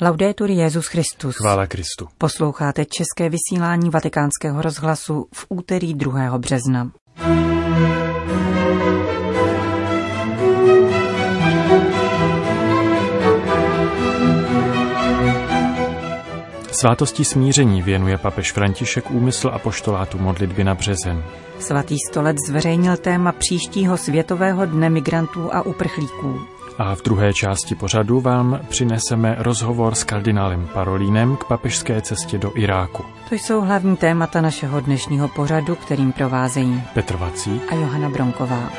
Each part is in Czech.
Laudetur Jezus Christus. Chvála Kristu. Posloucháte české vysílání Vatikánského rozhlasu v úterý 2. března. Svátosti smíření věnuje papež František úmysl a poštolátu modlitby na březen. Svatý stolec zveřejnil téma příštího Světového dne migrantů a uprchlíků. A v druhé části pořadu vám přineseme rozhovor s kardinálem Parolínem k papežské cestě do Iráku. To jsou hlavní témata našeho dnešního pořadu, kterým provázejí Petr Vacík a Johana Bronková.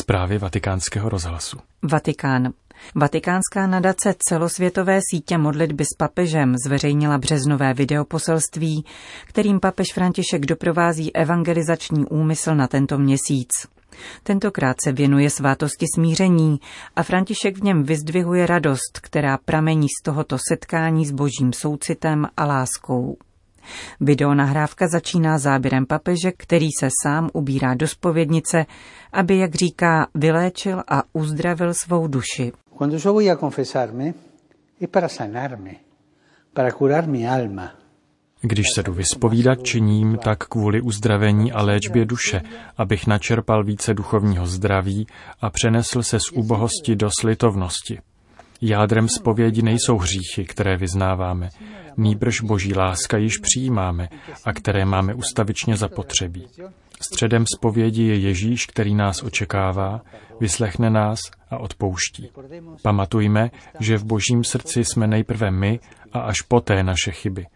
Zprávy vatikánského rozhlasu. Vatikán. Vatikánská nadace celosvětové sítě modlitby s papežem zveřejnila březnové videoposelství, kterým papež František doprovází evangelizační úmysl na tento měsíc. Tentokrát se věnuje svátosti smíření a František v něm vyzdvihuje radost, která pramení z tohoto setkání s božím soucitem a láskou. Videonahrávka začíná záběrem papeže, který se sám ubírá do spovědnice, aby, jak říká, vyléčil a uzdravil svou duši. Cuando yo voy a confesarme, es para sanarme, para curar mi alma. Když se jdu vyspovídat, činím tak kvůli uzdravení a léčbě duše, abych načerpal více duchovního zdraví a přenesl se z ubohosti do slitovnosti. Jádrem zpovědi nejsou hříchy, které vyznáváme, nýbrž boží láska již přijímáme a které máme ustavičně zapotřebí. Středem zpovědi je Ježíš, který nás očekává, vyslechne nás a odpouští. Pamatujme, že v božím srdci jsme nejprve my a až poté naše chyby.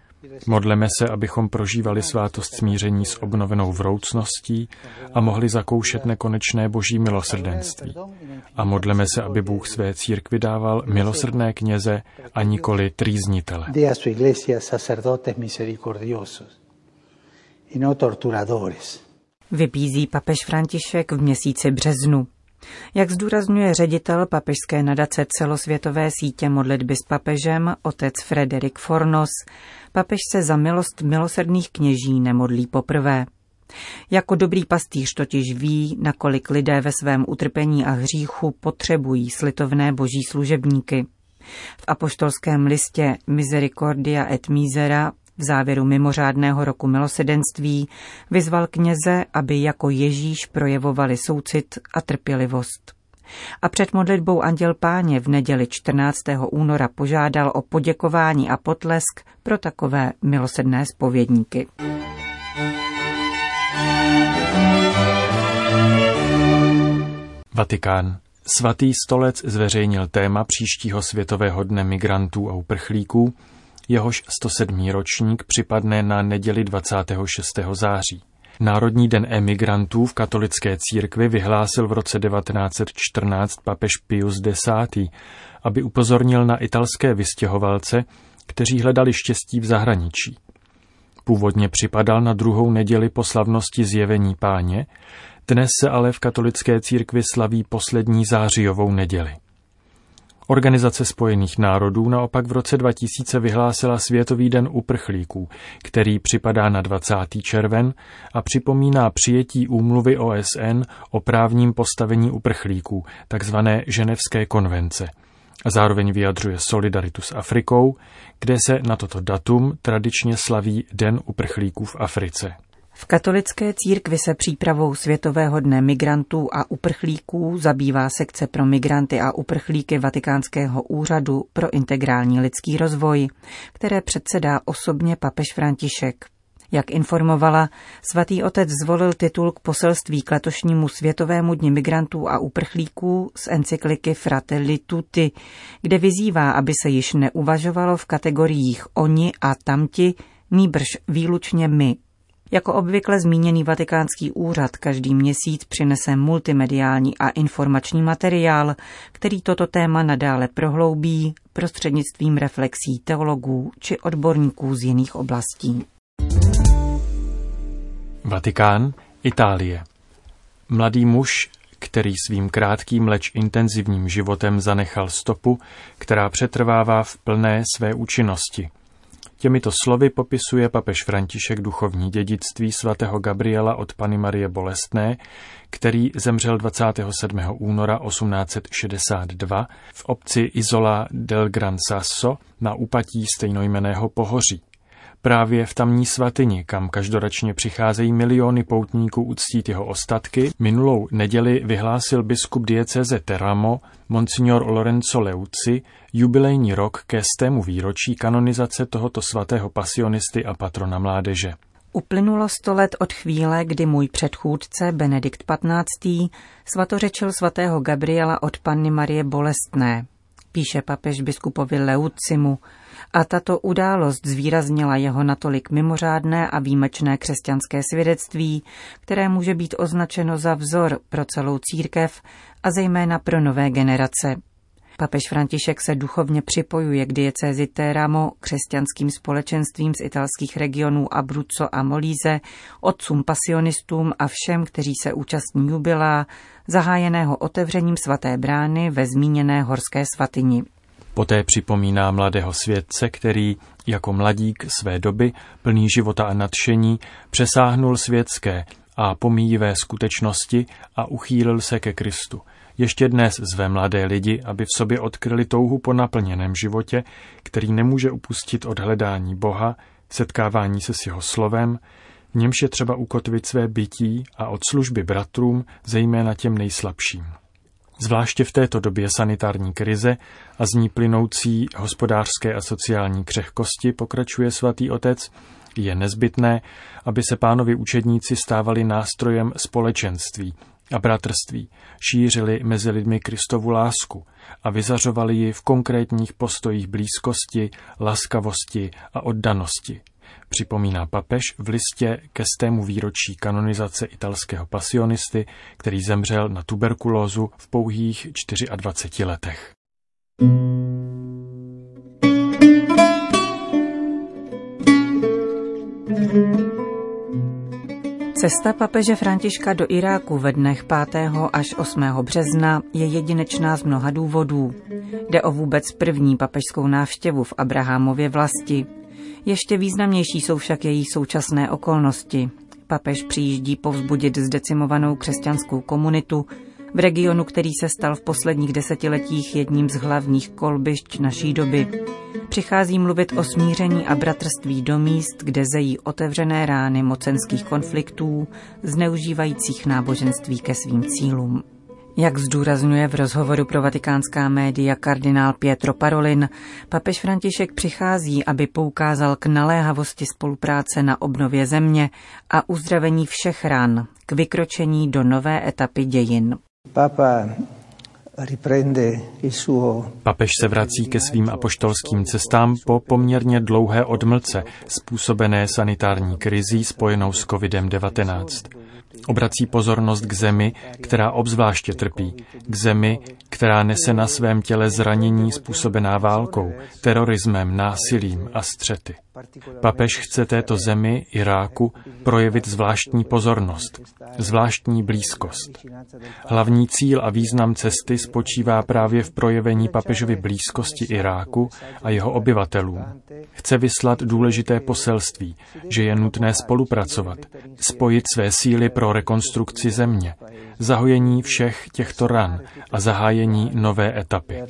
Modleme se, abychom prožívali svátost smíření s obnovenou vroucností a mohli zakoušet nekonečné boží milosrdenství. A modleme se, aby Bůh své církvi dával milosrdné kněze a nikoli trýznitele. No torturadores. Vybízí papež František v měsíci březnu. Jak zdůrazňuje ředitel papežské nadace celosvětové sítě modlitby s papežem, otec Frederik Fornos, papež se za milost milosrdných kněží nemodlí poprvé. Jako dobrý pastýř totiž ví, nakolik lidé ve svém utrpení a hříchu potřebují slitovné boží služebníky. V apoštolském listě Misericordia et Misera v závěru mimořádného roku milosedenství vyzval kněze, aby jako Ježíš projevovali soucit a trpělivost. A před modlitbou Anděl Páně v neděli 14. února požádal o poděkování a potlesk pro takové milosedné spovědníky. Vatikán. Svatý stolec zveřejnil téma příštího světového dne migrantů a uprchlíků, jehož 107. ročník připadne na neděli 26. září. Národní den emigrantů v katolické církvi vyhlásil v roce 1914 papež Pius X., aby upozornil na italské vystěhovalce, kteří hledali štěstí v zahraničí. Původně připadal na druhou neděli po slavnosti zjevení páně, dnes se ale v katolické církvi slaví poslední zářijovou neděli. Organizace spojených národů naopak v roce 2000 vyhlásila Světový den uprchlíků, který připadá na 20. červen a připomíná přijetí úmluvy OSN o právním postavení uprchlíků, takzvané Ženevské konvence. A zároveň vyjadřuje solidaritu s Afrikou, kde se na toto datum tradičně slaví Den uprchlíků v Africe. V katolické církvi se přípravou Světového dne migrantů a uprchlíků zabývá sekce pro migranty a uprchlíky Vatikánského úřadu pro integrální lidský rozvoj, které předsedá osobně papež František. Jak informovala, svatý otec zvolil titul k poselství k letošnímu Světovému dni migrantů a uprchlíků z encykliky Fratelli Tutti, kde vyzývá, aby se již neuvažovalo v kategoriích oni a tamti, nýbrž výlučně my, jako obvykle zmíněný vatikánský úřad každý měsíc přinese multimediální a informační materiál, který toto téma nadále prohloubí prostřednictvím reflexí teologů či odborníků z jiných oblastí. Vatikán, Itálie. Mladý muž, který svým krátkým, leč intenzivním životem zanechal stopu, která přetrvává v plné své účinnosti – Těmito slovy popisuje papež František duchovní dědictví svatého Gabriela od Pany Marie Bolestné, který zemřel 27. února 1862 v obci Isola del Gran Sasso na úpatí stejnojmeného pohoří. Právě v tamní svatyni, kam každoročně přicházejí miliony poutníků uctít jeho ostatky, minulou neděli vyhlásil biskup dieceze Teramo, monsignor Lorenzo Leuci, jubilejní rok ke stému výročí kanonizace tohoto svatého pasionisty a patrona mládeže. Uplynulo sto let od chvíle, kdy můj předchůdce Benedikt XV. svatořečil svatého Gabriela od Panny Marie Bolestné. Píše papež biskupovi Leucimu, a tato událost zvýraznila jeho natolik mimořádné a výjimečné křesťanské svědectví, které může být označeno za vzor pro celou církev a zejména pro nové generace. Papež František se duchovně připojuje k diecézi Teramo, křesťanským společenstvím z italských regionů Abruzzo a Molíze, otcům pasionistům a všem, kteří se účastní jubilá, zahájeného otevřením svaté brány ve zmíněné horské svatyni. Poté připomíná mladého světce, který jako mladík své doby, plný života a nadšení, přesáhnul světské a pomíjivé skutečnosti a uchýlil se ke Kristu. Ještě dnes zve mladé lidi, aby v sobě odkryli touhu po naplněném životě, který nemůže upustit od hledání Boha, setkávání se s jeho slovem, v němž je třeba ukotvit své bytí a od služby bratrům, zejména těm nejslabším. Zvláště v této době sanitární krize a z ní plynoucí hospodářské a sociální křehkosti, pokračuje svatý otec, je nezbytné, aby se pánovi učedníci stávali nástrojem společenství a bratrství, šířili mezi lidmi Kristovu lásku a vyzařovali ji v konkrétních postojích blízkosti, laskavosti a oddanosti, připomíná papež v listě ke stému výročí kanonizace italského pasionisty, který zemřel na tuberkulózu v pouhých 24 letech. Cesta papeže Františka do Iráku ve dnech 5. až 8. března je jedinečná z mnoha důvodů. Jde o vůbec první papežskou návštěvu v Abrahamově vlasti, ještě významnější jsou však její současné okolnosti. Papež přijíždí povzbudit zdecimovanou křesťanskou komunitu v regionu, který se stal v posledních desetiletích jedním z hlavních kolbišť naší doby. Přichází mluvit o smíření a bratrství do míst, kde zejí otevřené rány mocenských konfliktů, zneužívajících náboženství ke svým cílům. Jak zdůrazňuje v rozhovoru pro vatikánská média kardinál Pietro Parolin, papež František přichází, aby poukázal k naléhavosti spolupráce na obnově země a uzdravení všech ran, k vykročení do nové etapy dějin. Papež se vrací ke svým apoštolským cestám po poměrně dlouhé odmlce způsobené sanitární krizí spojenou s COVID-19. Obrací pozornost k zemi, která obzvláště trpí, k zemi, která nese na svém těle zranění způsobená válkou, terorismem, násilím a střety. Papež chce této zemi, Iráku, projevit zvláštní pozornost, zvláštní blízkost. Hlavní cíl a význam cesty spočívá právě v projevení papežovy blízkosti Iráku a jeho obyvatelům. Chce vyslat důležité poselství, že je nutné spolupracovat, spojit své síly pro rekonstrukci země, zahojení všech těchto ran a zahájení nové etapy.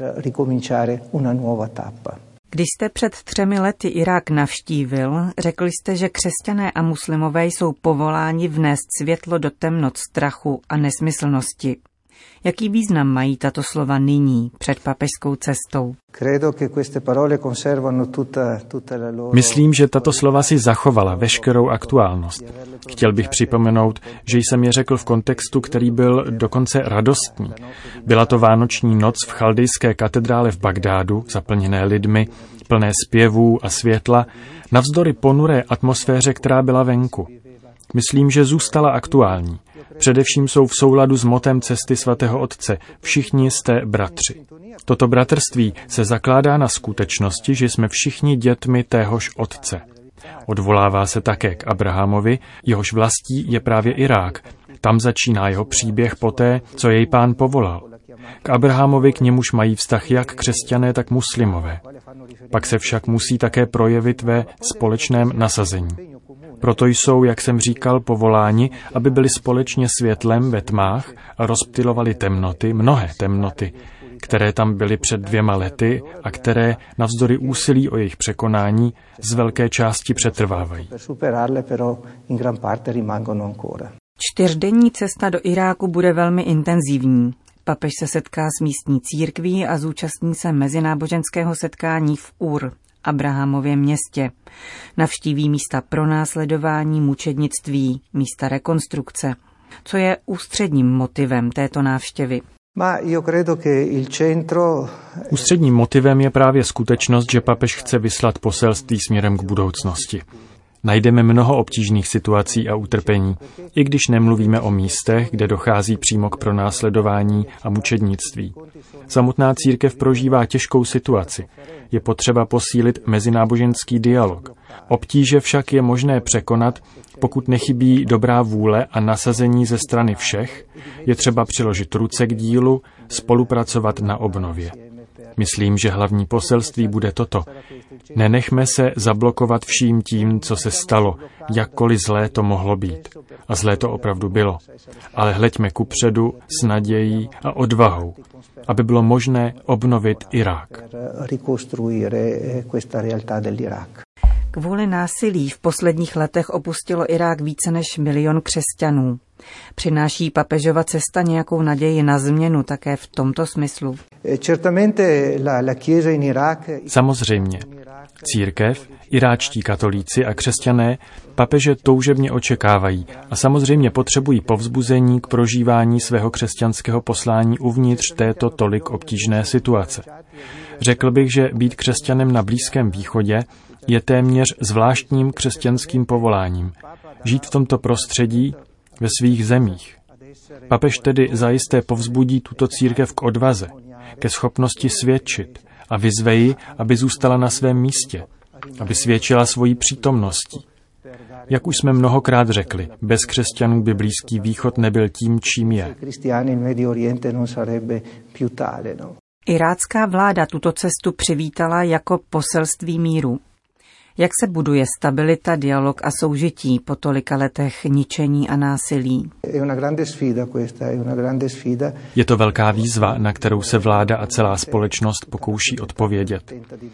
Když jste před třemi lety Irák navštívil, řekl jste, že křesťané a muslimové jsou povoláni vnést světlo do temnot strachu a nesmyslnosti. Jaký význam mají tato slova nyní, před papežskou cestou? Myslím, že tato slova si zachovala veškerou aktuálnost. Chtěl bych připomenout, že jsem je řekl v kontextu, který byl dokonce radostný. Byla to vánoční noc v chaldejské katedrále v Bagdádu, zaplněné lidmi, plné zpěvů a světla, navzdory ponuré atmosféře, která byla venku. Myslím, že zůstala aktuální. Především jsou v souladu s motem cesty svatého Otce. Všichni jste bratři. Toto bratrství se zakládá na skutečnosti, že jsme všichni dětmi téhož Otce. Odvolává se také k Abrahamovi, jehož vlastí je právě Irák. Tam začíná jeho příběh poté, co jej pán povolal. K Abrahamovi k němuž mají vztah jak křesťané, tak muslimové. Pak se však musí také projevit ve společném nasazení. Proto jsou, jak jsem říkal, povoláni, aby byli společně světlem ve tmách a rozptilovali temnoty, mnohé temnoty, které tam byly před dvěma lety a které, navzdory úsilí o jejich překonání, z velké části přetrvávají. Čtyřdenní cesta do Iráku bude velmi intenzivní. Papež se setká s místní církví a zúčastní se mezináboženského setkání v Ur, Abrahamově městě. Navštíví místa pronásledování, mučednictví, místa rekonstrukce. Co je ústředním motivem této návštěvy? Ústředním motivem je právě skutečnost, že papež chce vyslat poselství směrem k budoucnosti. Najdeme mnoho obtížných situací a utrpení, i když nemluvíme o místech, kde dochází přímo k pronásledování a mučednictví. Samotná církev prožívá těžkou situaci. Je potřeba posílit mezináboženský dialog. Obtíže však je možné překonat, pokud nechybí dobrá vůle a nasazení ze strany všech, je třeba přiložit ruce k dílu, spolupracovat na obnově. Myslím, že hlavní poselství bude toto. Nenechme se zablokovat vším tím, co se stalo, jakkoliv zlé to mohlo být. A zlé to opravdu bylo. Ale hleďme kupředu s nadějí a odvahou, aby bylo možné obnovit Irák. Kvůli násilí v posledních letech opustilo Irák více než milion křesťanů. Přináší papežova cesta nějakou naději na změnu také v tomto smyslu? Samozřejmě. Církev, iráčtí katolíci a křesťané papeže toužebně očekávají a samozřejmě potřebují povzbuzení k prožívání svého křesťanského poslání uvnitř této tolik obtížné situace. Řekl bych, že být křesťanem na Blízkém východě je téměř zvláštním křesťanským povoláním. Žít v tomto prostředí ve svých zemích. Papež tedy zajisté povzbudí tuto církev k odvaze, ke schopnosti svědčit a vyzve ji, aby zůstala na svém místě, aby svědčila svojí přítomností. Jak už jsme mnohokrát řekli, bez křesťanů by Blízký východ nebyl tím, čím je. Irácká vláda tuto cestu přivítala jako poselství míru. Jak se buduje stabilita, dialog a soužití po tolika letech ničení a násilí? Je to velká výzva, na kterou se vláda a celá společnost pokouší odpovědět.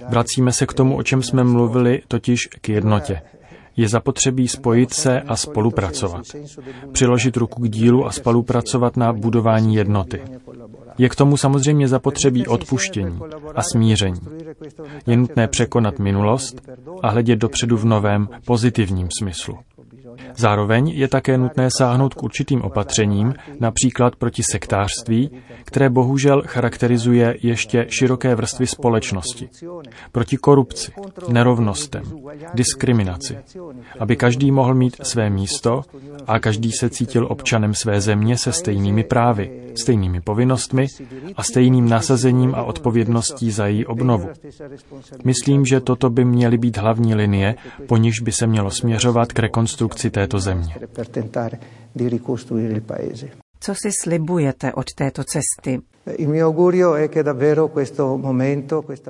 Vracíme se k tomu, o čem jsme mluvili, totiž k jednotě. Je zapotřebí spojit se a spolupracovat. Přiložit ruku k dílu a spolupracovat na budování jednoty. Je k tomu samozřejmě zapotřebí odpuštění a smíření. Je nutné překonat minulost a hledět dopředu v novém, pozitivním smyslu. Zároveň je také nutné sáhnout k určitým opatřením, například proti sektářství, které bohužel charakterizuje ještě široké vrstvy společnosti. Proti korupci, nerovnostem, diskriminaci. Aby každý mohl mít své místo a každý se cítil občanem své země se stejnými právy, stejnými povinnostmi a stejným nasazením a odpovědností za její obnovu. Myslím, že toto by měly být hlavní linie, po nichž by se mělo směřovat k rekonstrukci této země. Co si slibujete od této cesty?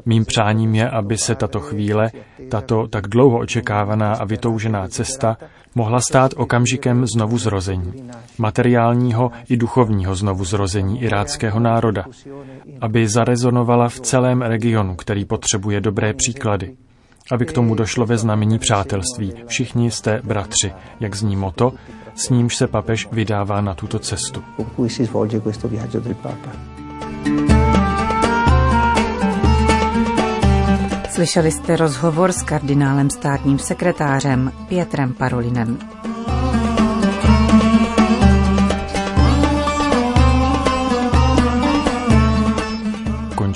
Mým přáním je, aby se tato chvíle, tato tak dlouho očekávaná a vytoužená cesta mohla stát okamžikem znovu zrození, materiálního i duchovního znovu zrození iráckého národa, aby zarezonovala v celém regionu, který potřebuje dobré příklady, aby k tomu došlo ve znamení přátelství. Všichni jste bratři, jak zní moto, s nímž se papež vydává na tuto cestu. Slyšeli jste rozhovor s kardinálem státním sekretářem Pietrem Parolinem.